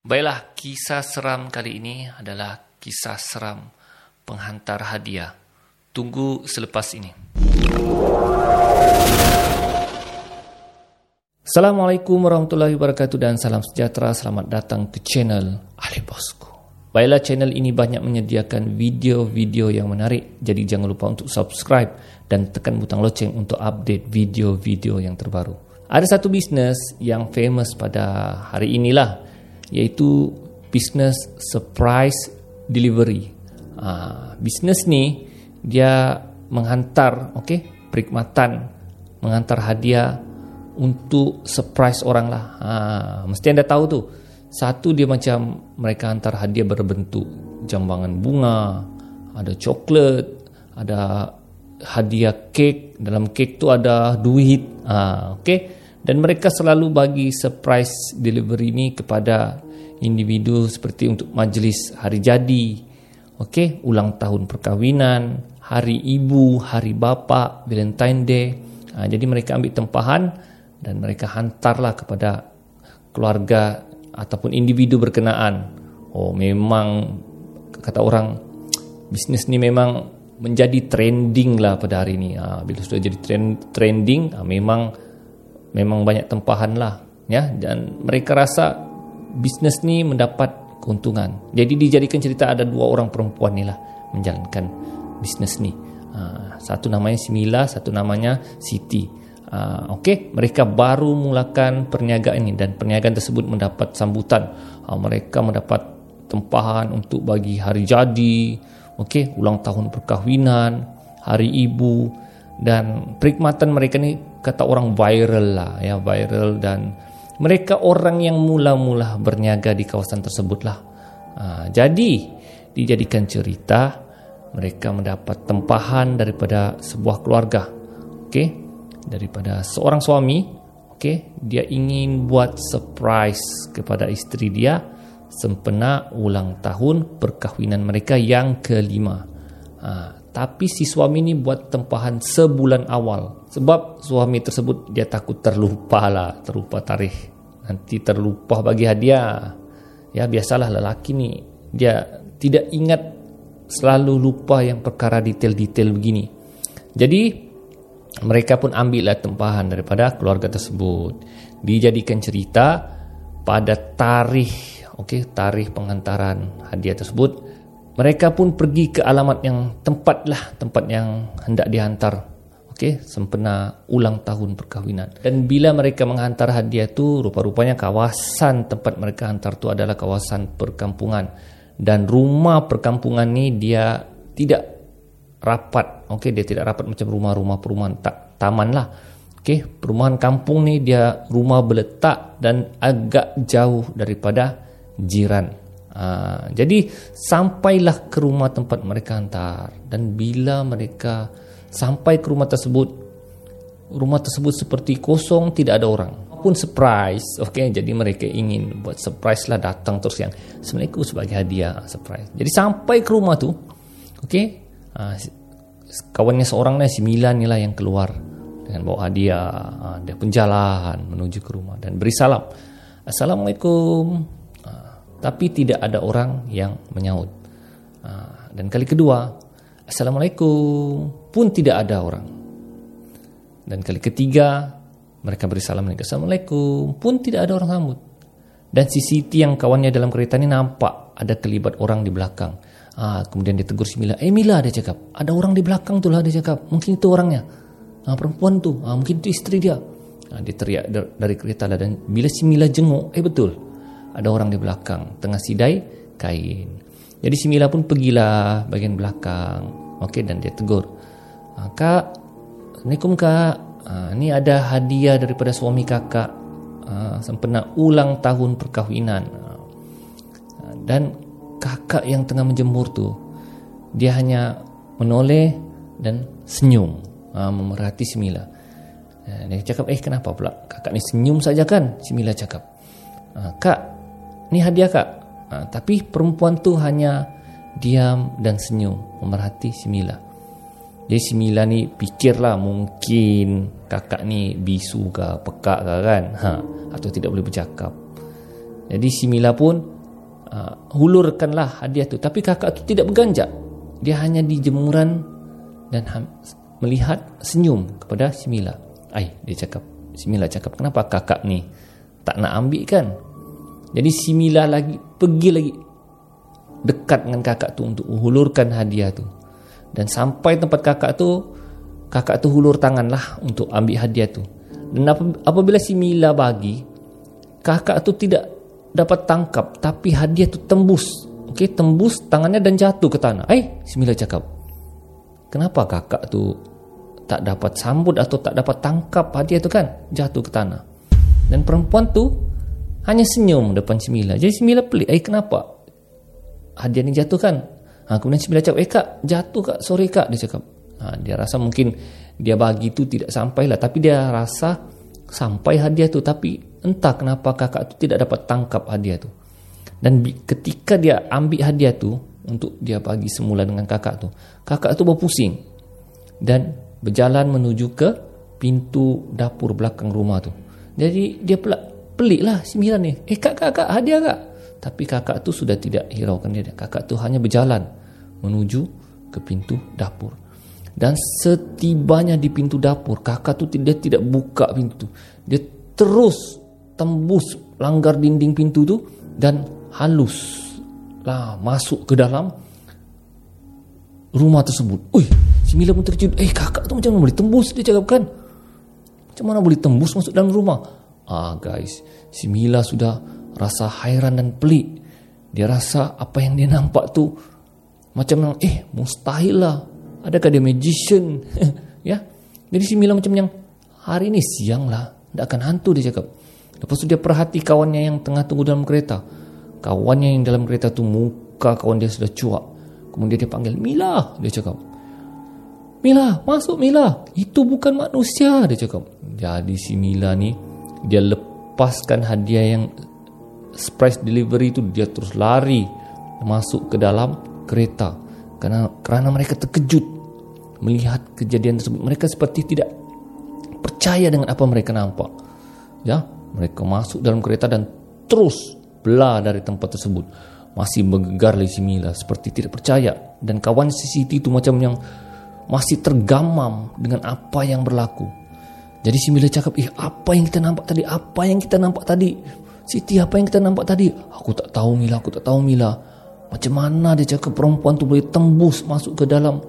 Baiklah, kisah seram kali ini adalah kisah seram penghantar hadiah. Tunggu selepas ini. Assalamualaikum warahmatullahi wabarakatuh dan salam sejahtera. Selamat datang ke channel Ali Bosku. Baiklah, channel ini banyak menyediakan video-video yang menarik. Jadi jangan lupa untuk subscribe dan tekan butang loceng untuk update video-video yang terbaru. Ada satu bisnes yang famous pada hari inilah iaitu business surprise delivery. Uh, bisnes ni dia menghantar okey perkhidmatan menghantar hadiah untuk surprise orang lah. Uh, mesti anda tahu tu. Satu dia macam mereka hantar hadiah berbentuk jambangan bunga, ada coklat, ada hadiah kek, dalam kek tu ada duit. Uh, okey dan mereka selalu bagi surprise delivery ni kepada individu seperti untuk majlis hari jadi okey ulang tahun perkahwinan hari ibu hari bapa valentine day. Ha, jadi mereka ambil tempahan dan mereka hantarlah kepada keluarga ataupun individu berkenaan. Oh memang kata orang bisnes ni memang menjadi trending lah pada hari ini ha, bila sudah jadi trend, trending ha, memang memang banyak tempahan lah ya. Dan mereka rasa bisnes ni mendapat keuntungan. Jadi dijadikan cerita ada dua orang perempuan ni lah menjalankan bisnes ni. Uh, satu namanya Simila satu namanya Siti uh, okey mereka baru mulakan perniagaan ini dan perniagaan tersebut mendapat sambutan. Uh, mereka mendapat tempahan untuk bagi hari jadi okey ulang tahun perkahwinan hari ibu dan perkhidmatan mereka ni kata orang viral lah ya viral dan mereka orang yang mula-mula berniaga di kawasan tersebut lah ha, jadi dijadikan cerita mereka mendapat tempahan daripada sebuah keluarga. Okey? Daripada seorang suami okey? Dia ingin buat surprise kepada isteri dia sempena ulang tahun perkahwinan mereka yang kelima. Ha, tapi si suami ni buat tempahan sebulan awal. Sebab suami tersebut dia takut terlupa lah terlupa tarikh. Nanti terlupa bagi hadiah. Ya biasalah lelaki ni. Dia tidak ingat selalu lupa yang perkara detail-detail begini. Jadi mereka pun ambillah tempahan daripada keluarga tersebut. Dijadikan cerita pada tarikh okey tarikh pengantaran hadiah tersebut mereka pun pergi ke alamat yang tempat lah tempat yang hendak dihantar. Okey sempena ulang tahun perkahwinan. Dan bila mereka menghantar hadiah tu rupa-rupanya kawasan tempat mereka hantar tu adalah kawasan perkampungan. Dan rumah perkampungan ni dia tidak rapat okey dia tidak rapat macam rumah-rumah perumahan tak taman lah. Okey perumahan kampung ni dia rumah berletak dan agak jauh daripada jiran Ha, jadi sampailah ke rumah tempat mereka hantar. Dan bila mereka sampai ke rumah tersebut rumah tersebut seperti kosong tidak ada orang. Pun surprise okey jadi mereka ingin buat surprise lah datang terus yang assalamualaikum sebagai hadiah surprise. Jadi sampai ke rumah tu okey ha, kawannya seorang ni si Milan ni lah yang keluar dengan bawa hadiah. Ha, dia pun jalan menuju ke rumah dan beri salam. Assalamualaikum tapi tidak ada orang yang menyaut. Ha, dan kali kedua, Assalamualaikum pun tidak ada orang. Dan kali ketiga, mereka beri salam Assalamualaikum pun tidak ada orang sambut. Dan Siti yang kawannya dalam kereta ini nampak ada kelibat orang di belakang. Ha, kemudian dia tegur si Mila. Eh Mila dia cakap. Ada orang di belakang tu lah dia cakap. Mungkin itu orangnya. Ha, perempuan tu. Ha, mungkin itu istri dia. Ha, dia teriak dari kereta lah. Dan bila si Mila jenguk. Eh betul ada orang di belakang tengah sidai kain. Jadi si Mila pun pergilah bagian belakang. Okey dan dia tegur. Ah, kak, Assalamualaikum kak. Ah, ni ada hadiah daripada suami kakak. Ah, sempena ulang tahun perkahwinan. Ah, dan kakak yang tengah menjemur tu, dia hanya menoleh dan senyum. Ah, memerhati si Mila. Ah, dia cakap, eh kenapa pula kakak ni senyum saja kan? Si Mila cakap. Ah, kak, ni hadiah kak. Ha, tapi perempuan tu hanya diam dan senyum memerhati si Mila. Jadi si Mila ni fikirlah mungkin kakak ni bisu ke pekak ke kan? Ha, atau tidak boleh bercakap. Jadi si Mila pun uh, hulurkanlah hadiah tu. Tapi kakak tu tidak berganjak. Dia hanya di jemuran dan melihat senyum kepada si Mila. Ai dia cakap si Mila cakap kenapa kakak ni tak nak ambil kan jadi si Mila lagi pergi lagi dekat dengan kakak tu untuk hulurkan hadiah tu. Dan sampai tempat kakak tu kakak tu hulur tangan lah untuk ambil hadiah tu. Dan apabila si Mila bagi kakak tu tidak dapat tangkap tapi hadiah tu tembus. Okey tembus tangannya dan jatuh ke tanah. Eh si Mila cakap kenapa kakak tu tak dapat sambut atau tak dapat tangkap hadiah tu kan? Jatuh ke tanah. Dan perempuan tu hanya senyum depan si Mila. Jadi si Mila pelik. Eh kenapa? Hadiah ni jatuh kan? Ha, kemudian si Mila cakap eh kak jatuh kak. Sorry kak dia cakap. Ha, dia rasa mungkin dia bagi tu tidak sampai lah. Tapi dia rasa sampai hadiah tu. Tapi entah kenapa kakak tu tidak dapat tangkap hadiah tu. Dan ketika dia ambil hadiah tu untuk dia bagi semula dengan kakak tu kakak tu berpusing dan berjalan menuju ke pintu dapur belakang rumah tu. Jadi dia pula pelik lah si Mira ni eh kak kak kak hadiah kak tapi kakak tu sudah tidak hiraukan dia kakak tu hanya berjalan menuju ke pintu dapur dan setibanya di pintu dapur kakak tu tidak tidak buka pintu tu dia terus tembus langgar dinding pintu tu dan halus lah masuk ke dalam rumah tersebut. Ui, si Mila pun terkejut. Eh, kakak tu macam mana boleh tembus? Dia cakap kan. Macam mana boleh tembus masuk dalam rumah? Ah, guys. Si Mila sudah rasa hairan dan pelik. Dia rasa apa yang dia nampak tu macam eh, mustahil lah. Adakah dia magician? ya. Jadi si Mila macam yang hari ini siang lah. Tak akan hantu dia cakap. Lepas tu dia perhati kawannya yang tengah tunggu dalam kereta. Kawannya yang dalam kereta tu muka kawan dia sudah cuak. Kemudian dia panggil Mila, dia cakap. Mila, masuk Mila. Itu bukan manusia, dia cakap. Jadi si Mila ni dia lepaskan hadiah yang surprise delivery tu dia terus lari masuk ke dalam kereta kerana kerana mereka terkejut melihat kejadian tersebut. Mereka seperti tidak percaya dengan apa mereka nampak. Ya, mereka masuk dalam kereta dan terus belah dari tempat tersebut. Masih bergegar si Mila seperti tidak percaya. Dan kawan CCTV itu macam yang masih tergamam dengan apa yang berlaku. Jadi si Mila cakap, eh apa yang kita nampak tadi? Apa yang kita nampak tadi? Siti apa yang kita nampak tadi? Aku tak tahu Mila, aku tak tahu Mila. Macam mana dia cakap perempuan tu boleh tembus masuk ke dalam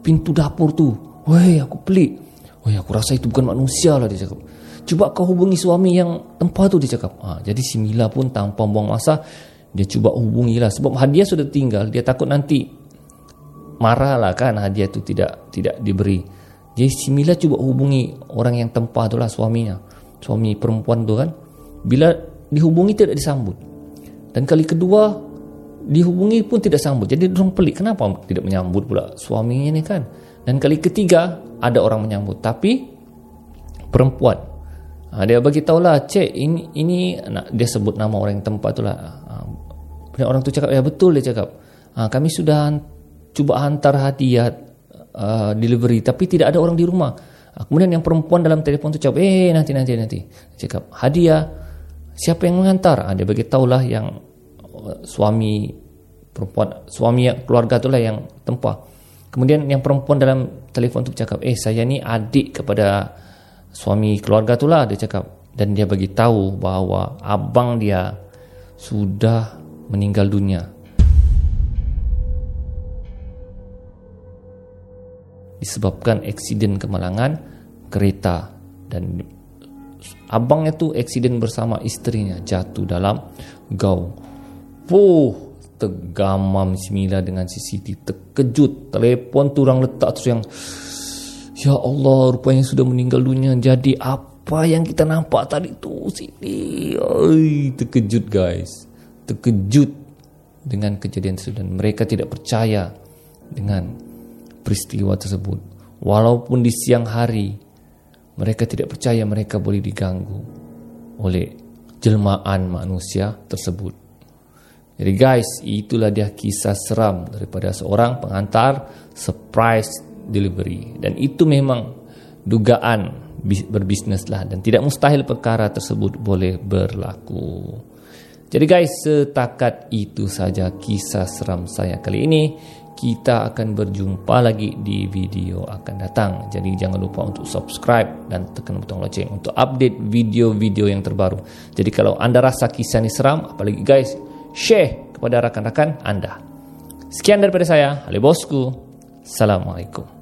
pintu dapur tu? Weh, aku pelik. Weh, aku rasa itu bukan manusia lah dia cakap. Cuba kau hubungi suami yang tempat tu dia cakap. Ha, jadi si Mila pun tanpa buang masa dia cuba hubungi lah sebab hadiah sudah tinggal dia takut nanti marah lah kan hadiah tu tidak tidak diberi. Jadi si Mila cuba hubungi orang yang tempat tu lah suaminya. Suami perempuan tu kan. Bila dihubungi tidak disambut. Dan kali kedua dihubungi pun tidak sambut. Jadi orang pelik kenapa tidak menyambut pula suaminya ni kan. Dan kali ketiga ada orang menyambut tapi perempuan Ha, dia bagi lah, cek ini ini nak dia sebut nama orang yang tempat tu lah. Ha, orang tu cakap ya betul dia cakap. Ha, kami sudah cuba hantar hadiah uh, delivery tapi tidak ada orang di rumah. Ha, kemudian yang perempuan dalam telefon tu cakap, eh nanti nanti nanti. Cakap hadiah siapa yang mengantar? Ha, dia bagi tahu lah yang uh, suami perempuan suami keluarga tu lah yang tempah. Kemudian yang perempuan dalam telefon tu cakap, eh saya ni adik kepada suami keluarga tu lah dia cakap dan dia bagi tahu bahawa abang dia sudah meninggal dunia disebabkan eksiden kemalangan kereta dan abangnya tu eksiden bersama istrinya jatuh dalam gaung. Puh, tergamam si Mila dengan CCTV terkejut telefon tu orang letak terus yang Ya Allah, rupanya sudah meninggal dunia. Jadi apa yang kita nampak tadi tu sini? Ay, terkejut guys. Terkejut dengan kejadian tersebut. Dan mereka tidak percaya dengan peristiwa tersebut. Walaupun di siang hari, mereka tidak percaya mereka boleh diganggu oleh jelmaan manusia tersebut. Jadi guys, itulah dia kisah seram daripada seorang pengantar surprise delivery dan itu memang dugaan berbisnes lah dan tidak mustahil perkara tersebut boleh berlaku Jadi guys, setakat itu saja kisah seram saya kali ini. Kita akan berjumpa lagi di video akan datang. Jadi jangan lupa untuk subscribe dan tekan butang loceng untuk update video-video yang terbaru. Jadi kalau anda rasa kisah ini seram, apalagi guys, share kepada rakan-rakan anda. Sekian daripada saya, Ali Bosku. Assalamualaikum.